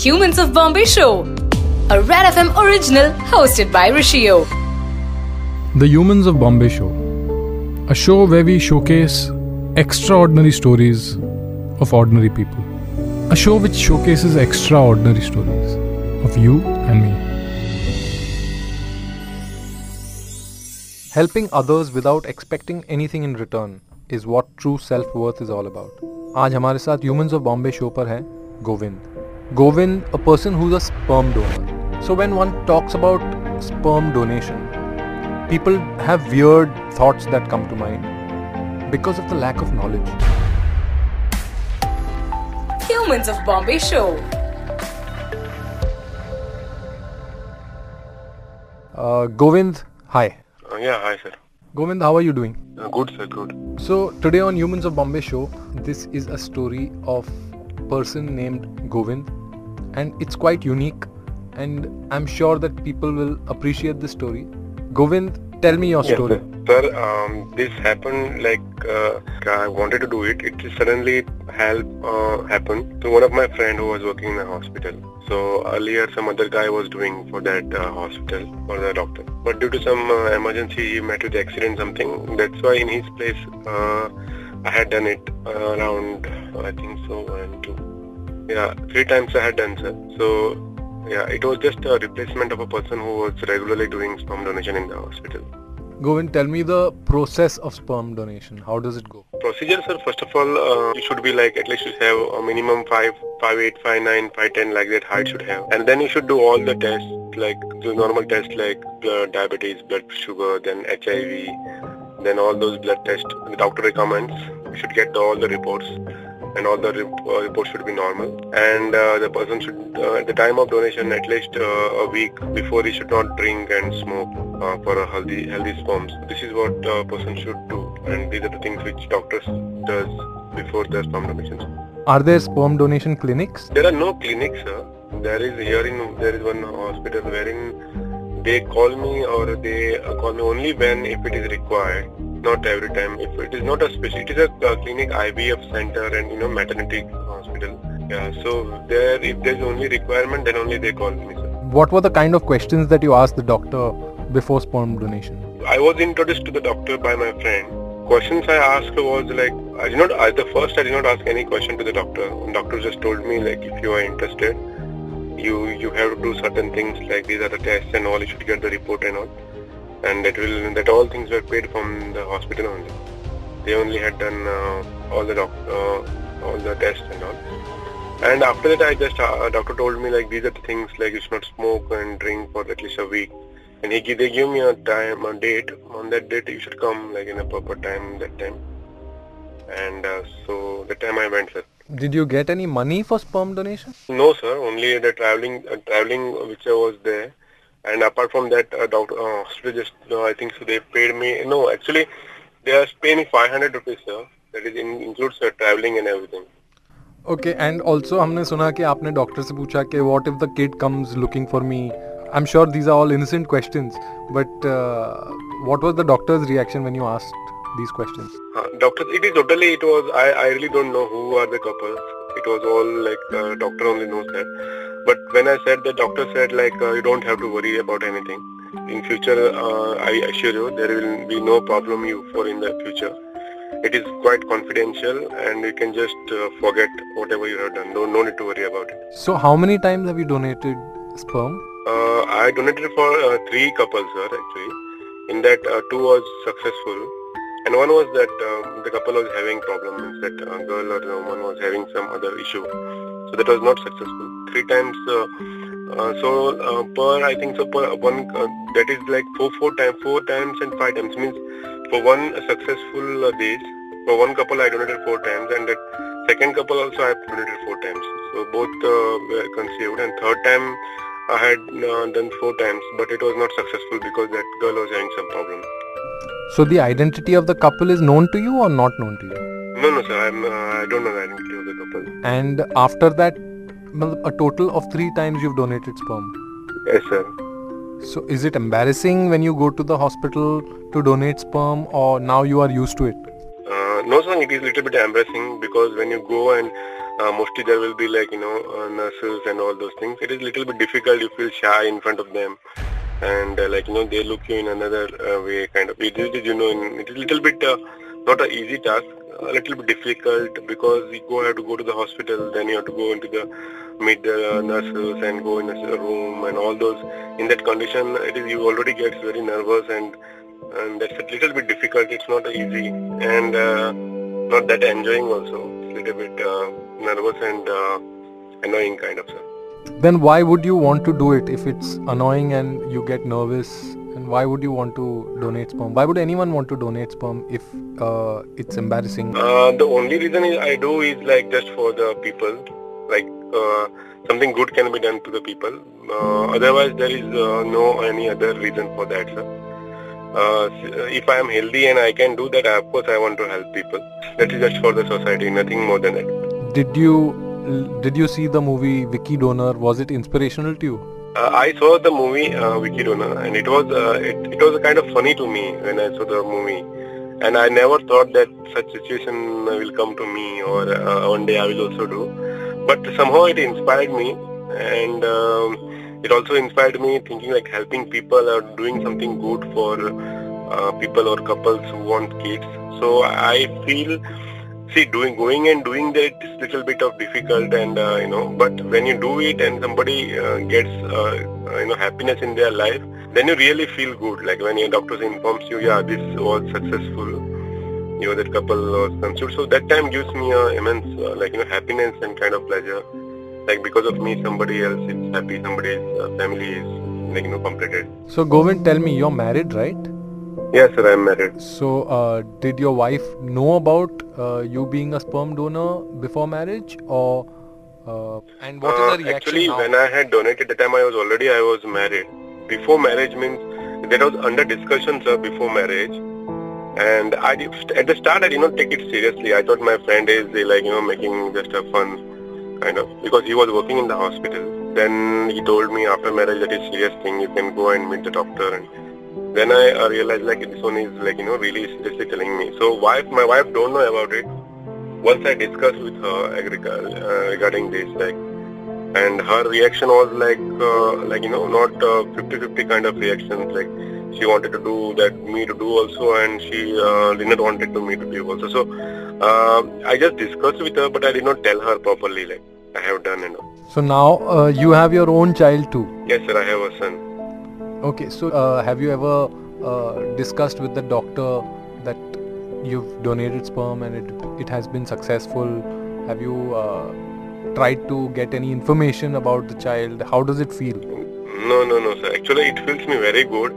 Humans of Bombay Show, a Red FM original hosted by Rishio. The Humans of Bombay Show, a show where we showcase extraordinary stories of ordinary people. A show which showcases extraordinary stories of you and me. Helping others without expecting anything in return is what true self worth is all about. आज हमारे साथ humans of Bombay show पर हैं Govind Govind, a person who's a sperm donor. So when one talks about sperm donation, people have weird thoughts that come to mind because of the lack of knowledge. Humans of Bombay Show. Uh, Govind, hi. Uh, yeah, hi, sir. Govind, how are you doing? Uh, good, sir, good. So, today on Humans of Bombay show, this is a story of a person named Govind and it's quite unique and I'm sure that people will appreciate this story. Govind, tell me your Yes, story. sir. Um, this happened like uh, I wanted to do it. It suddenly help uh, happened to one of my friend who was working in the hospital. So earlier some other guy was doing for that uh, hospital for the doctor. But due to some uh, emergency, he met with accident something. That's why in his place uh, I had done it uh, around I think so one two yeah three times I had done sir. So yeah, it was just a replacement of a person who was regularly doing sperm donation in the hospital. Govind, tell me the process of sperm donation. How does it go? Procedure, sir. First of all, uh, you should be like at least you have a minimum five, five eight, five nine, five ten, like that height should have, and then you should do all the tests, like the normal tests like diabetes, blood sugar, then HIV, then all those blood tests the doctor recommends. You should get the, all the reports, and all the uh, reports should be normal. And uh, the person should, uh, at the time of donation, at least uh, a week before he should not drink and smoke uh, for a healthy healthy sperms. This is what a person should do, and these are the things which doctors does before the sperm donations. Are there sperm donation clinics? There are no clinics, sir. There is here in there is one hospital wherein they call me or they call me only when if it is required, not every time. If it is not a special, it is a uh, clinic IVF center and you know maternity hospital. Yeah, so there if there is only requirement, then only they call me, sir. What were the kind of questions that you asked the doctor before sperm donation? I was introduced to the doctor by my friend. Questions I asked was like I did not at the first I did not ask any question to the doctor. Doctor just told me like if you are interested, you you have to do certain things like these are the tests and all. You should get the report and all, and that will that all things were paid from the hospital only. They only had done uh, all the doc, uh, all the tests and all. And after that, I just uh, doctor told me like these are the things like you should not smoke and drink for at least a week. And he they give me a time, a date. On that date, you should come like in a proper time that time. And uh, so the time I went, sir. Did you get any money for sperm donation? No, sir. Only the traveling, uh, traveling which I was there And apart from that, uh, doctor, uh, hospital just, uh, I think so they paid me. No, actually, they are paying me 500 rupees, sir. That is in, includes uh, traveling and everything. Okay and also हमने सुना कि आपने doctor से पूछा कि what if the kid comes looking for me I am sure these are all innocent questions but what was the doctors reaction when you asked these questions Uh, doctor, it is totally, it was, I, I really don't know who are the couples. It was all like, uh, doctor only knows that. But when I said, the doctor said like, uh, you don't have to worry about anything. In future, uh, I assure you, there will be no problem you for in the future. It is quite confidential and you can just uh, forget whatever you have done. No, no need to worry about it. so how many times have you donated sperm Uh, I donated for uh, three couples, sir, actually. In that, uh, two was successful. And one was that um, the couple was having problems, that uh, girl or the woman was having some other issue. So that was not successful. Three times, uh, uh, so uh, per, I think so per one, that is like four, four times, four times and five times. Means for one successful uh, days, for one couple I donated four times and that second couple also I donated four times. So both uh, were conceived and third time I had uh, done four times, but it was not successful because that girl was having some problem. so the identity of the couple is known to you or not known to you No, no, sir, I'm, uh, I don't know the identity of the couple. and after that a total of 3 times you've donated sperm Yes, sir. so is it embarrassing when you go to the hospital to donate sperm or now you are used to it Uh, no, sir, it is a little bit embarrassing because when you go and uh, mostly there will be like you know uh, nurses and all those things. It is a little bit difficult. You feel shy in front of them, and uh, like you know they look you in another uh, way, kind of. It is you know in, it is a little bit uh, not an easy task, a little bit difficult because you go have to go to the hospital, then you have to go into the meet the nurses and go in a room and all those. In that condition, it is you already gets very nervous and and that's a little bit difficult. It's not easy and uh, not that enjoying also. It's a little bit uh, nervous and uh, annoying kind of sir. Then why would you want to do it if it's annoying and you get nervous? And why would you want to donate sperm? Why would anyone want to donate sperm if uh, it's embarrassing? Uh, the only reason I do is like just for the people, like uh, something good can be done to the people. Uh, otherwise, there is uh, no any other reason for that, sir. Uh, if I am healthy and I can do that, of course I want to help people. That is just for the society, nothing more than that. Did you did you see the movie Vicky Donor? Was it inspirational to you? Uh, I saw the movie uh, Donor, and it was uh, it, it was kind of funny to me when I saw the movie, and I never thought that such situation will come to me or uh, one day I will also do. But somehow it inspired me, and. Um, it also inspired me thinking like helping people or doing something good for uh, people or couples who want kids. So I feel, see, doing going and doing that is little bit of difficult, and uh, you know, but when you do it and somebody uh, gets uh, you know happiness in their life, then you really feel good. Like when your doctor informs you, yeah, this was successful. You know, that couple was conceived. So that time gives me a immense, uh, like you know, happiness and kind of pleasure like because of me somebody else is happy somebody's uh, family is like you know completed so govind tell me you're married right yes sir i'm married so uh, did your wife know about uh, you being a sperm donor before marriage or uh, and what is the uh, reaction actually now? when i had donated the time i was already i was married before marriage means that was under discussion sir before marriage and I did, at the start I did not take it seriously. I thought my friend is like you know making just a fun kind of, because he was working in the hospital. Then he told me after marriage that it's serious thing, you can go and meet the doctor. And then I uh, realized like this one is like, you know, really seriously telling me. So wife, my wife don't know about it. Once I discussed with her uh, regarding this, like, and her reaction was like, uh, like, you know, not 50-50 uh, kind of reactions, like, she wanted to do that me to do also and she uh, did not wanted to me to do also so uh, i just discussed with her but i did not tell her properly like I have done enough. So now uh, you have your own child too. Yes, sir. I have a son. Okay. So uh, have you ever uh, discussed with the doctor that you've donated sperm and it it has been successful? Have you uh, tried to get any information about the child? How does it feel? No, no, no, sir. Actually, it feels me very good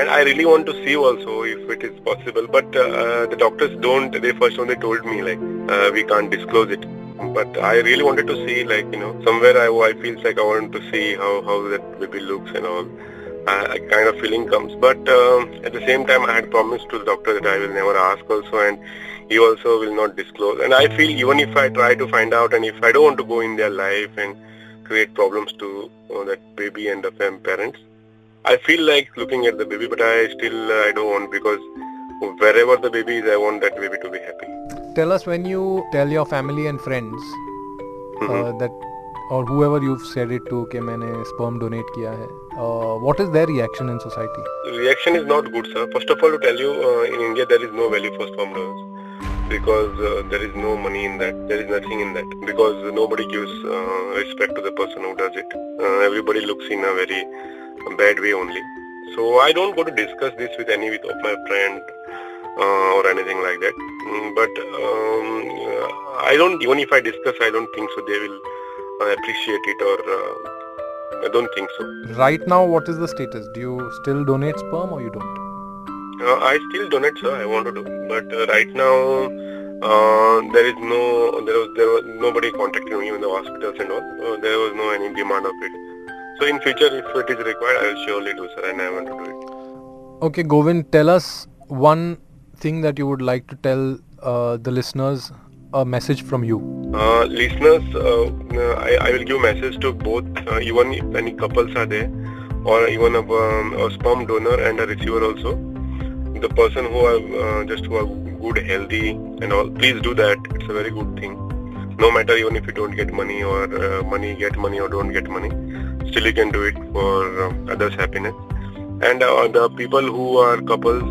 and I really want to see also if it is possible. But uh, the doctors don't. They first only told me like uh, we can't disclose it but I really wanted to see like you know somewhere I, I feel like I want to see how, how that baby looks and all uh, kind of feeling comes. But um, at the same time I had promised to the doctor that I will never ask also and he also will not disclose. And I feel even if I try to find out and if I don't want to go in their life and create problems to you know, that baby and the parents I feel like looking at the baby but I still uh, I don't want because wherever the baby is I want that baby to be happy. Tell us when you tell your family and friends uh, mm-hmm. that or whoever you've said it to कि मैंने sperm donate किया है uh, what is their reaction in society reaction is not good sir first of all to tell you uh, in India there is no value for sperm donors because uh, there is no money in that there is nothing in that because nobody gives uh, respect to the person who does it uh, everybody looks in a very bad way only so I don't go to discuss this with any of my friend uh, or anything like that. Mm, but um, uh, I don't, even if I discuss, I don't think so they will uh, appreciate it or I don't think so. Right now, what is the status? Do you still donate sperm or you don't? Uh, I still donate, sir. I want to do, but uh, right now uh, there is no, there was, there was nobody contacted me in the hospitals and all. there was no any demand of it. So in future, if it is required, I will surely do, sir, and I want to do it. Okay, Govind, tell us one thing that you would like to tell uh, the listeners a message from you? Uh, listeners, uh, I, I, will give message to both, uh, even if any couples are there, or even a, um, a, sperm donor and a receiver also. The person who are uh, just who are good, healthy, and all, please do that. It's a very good thing. no matter even if you don't get money or uh, money get money or don't get money still you can do it for um, others happiness and uh, the people who are couples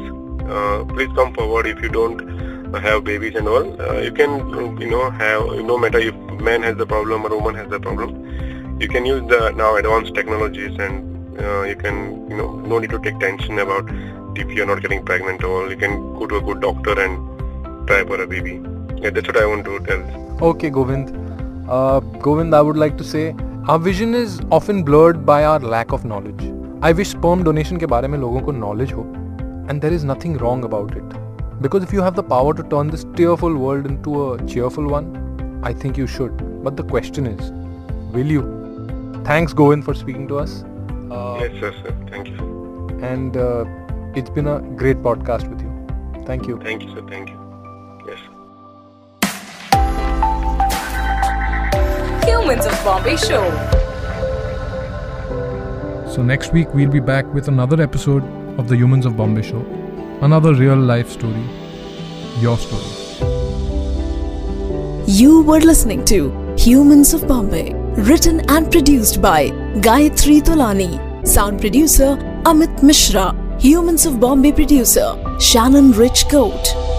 uh, please come forward if you don't have babies and all uh, you can you know have no matter if man has the problem or woman has the problem you can use the now advanced technologies and uh, you can you know no need to take tension about if you're not getting pregnant or you can go to a good doctor and try for a baby. Yeah that's what i want to tell. Okay govind. Uh, govind i would like to say our vision is often blurred by our lack of knowledge. I wish sperm donation ke bare mein logon ko knowledge ho and there is nothing wrong about it. Because if you have the power to turn this tearful world into a cheerful one, I think you should. But the question is, will you? Thanks, Govind, for speaking to us. Uh, yes sir sir thank you and uh, it's been a great podcast with you. Thank you. thank you sir thank you yes Humans of Bombay Show. So next week we'll be back with another episode of the Humans of Bombay show. Another real life story. Your story. You were listening to Humans of Bombay, written and produced by Gayatri Tolani, sound producer Amit Mishra, Humans of Bombay producer Shannon Rich Coat.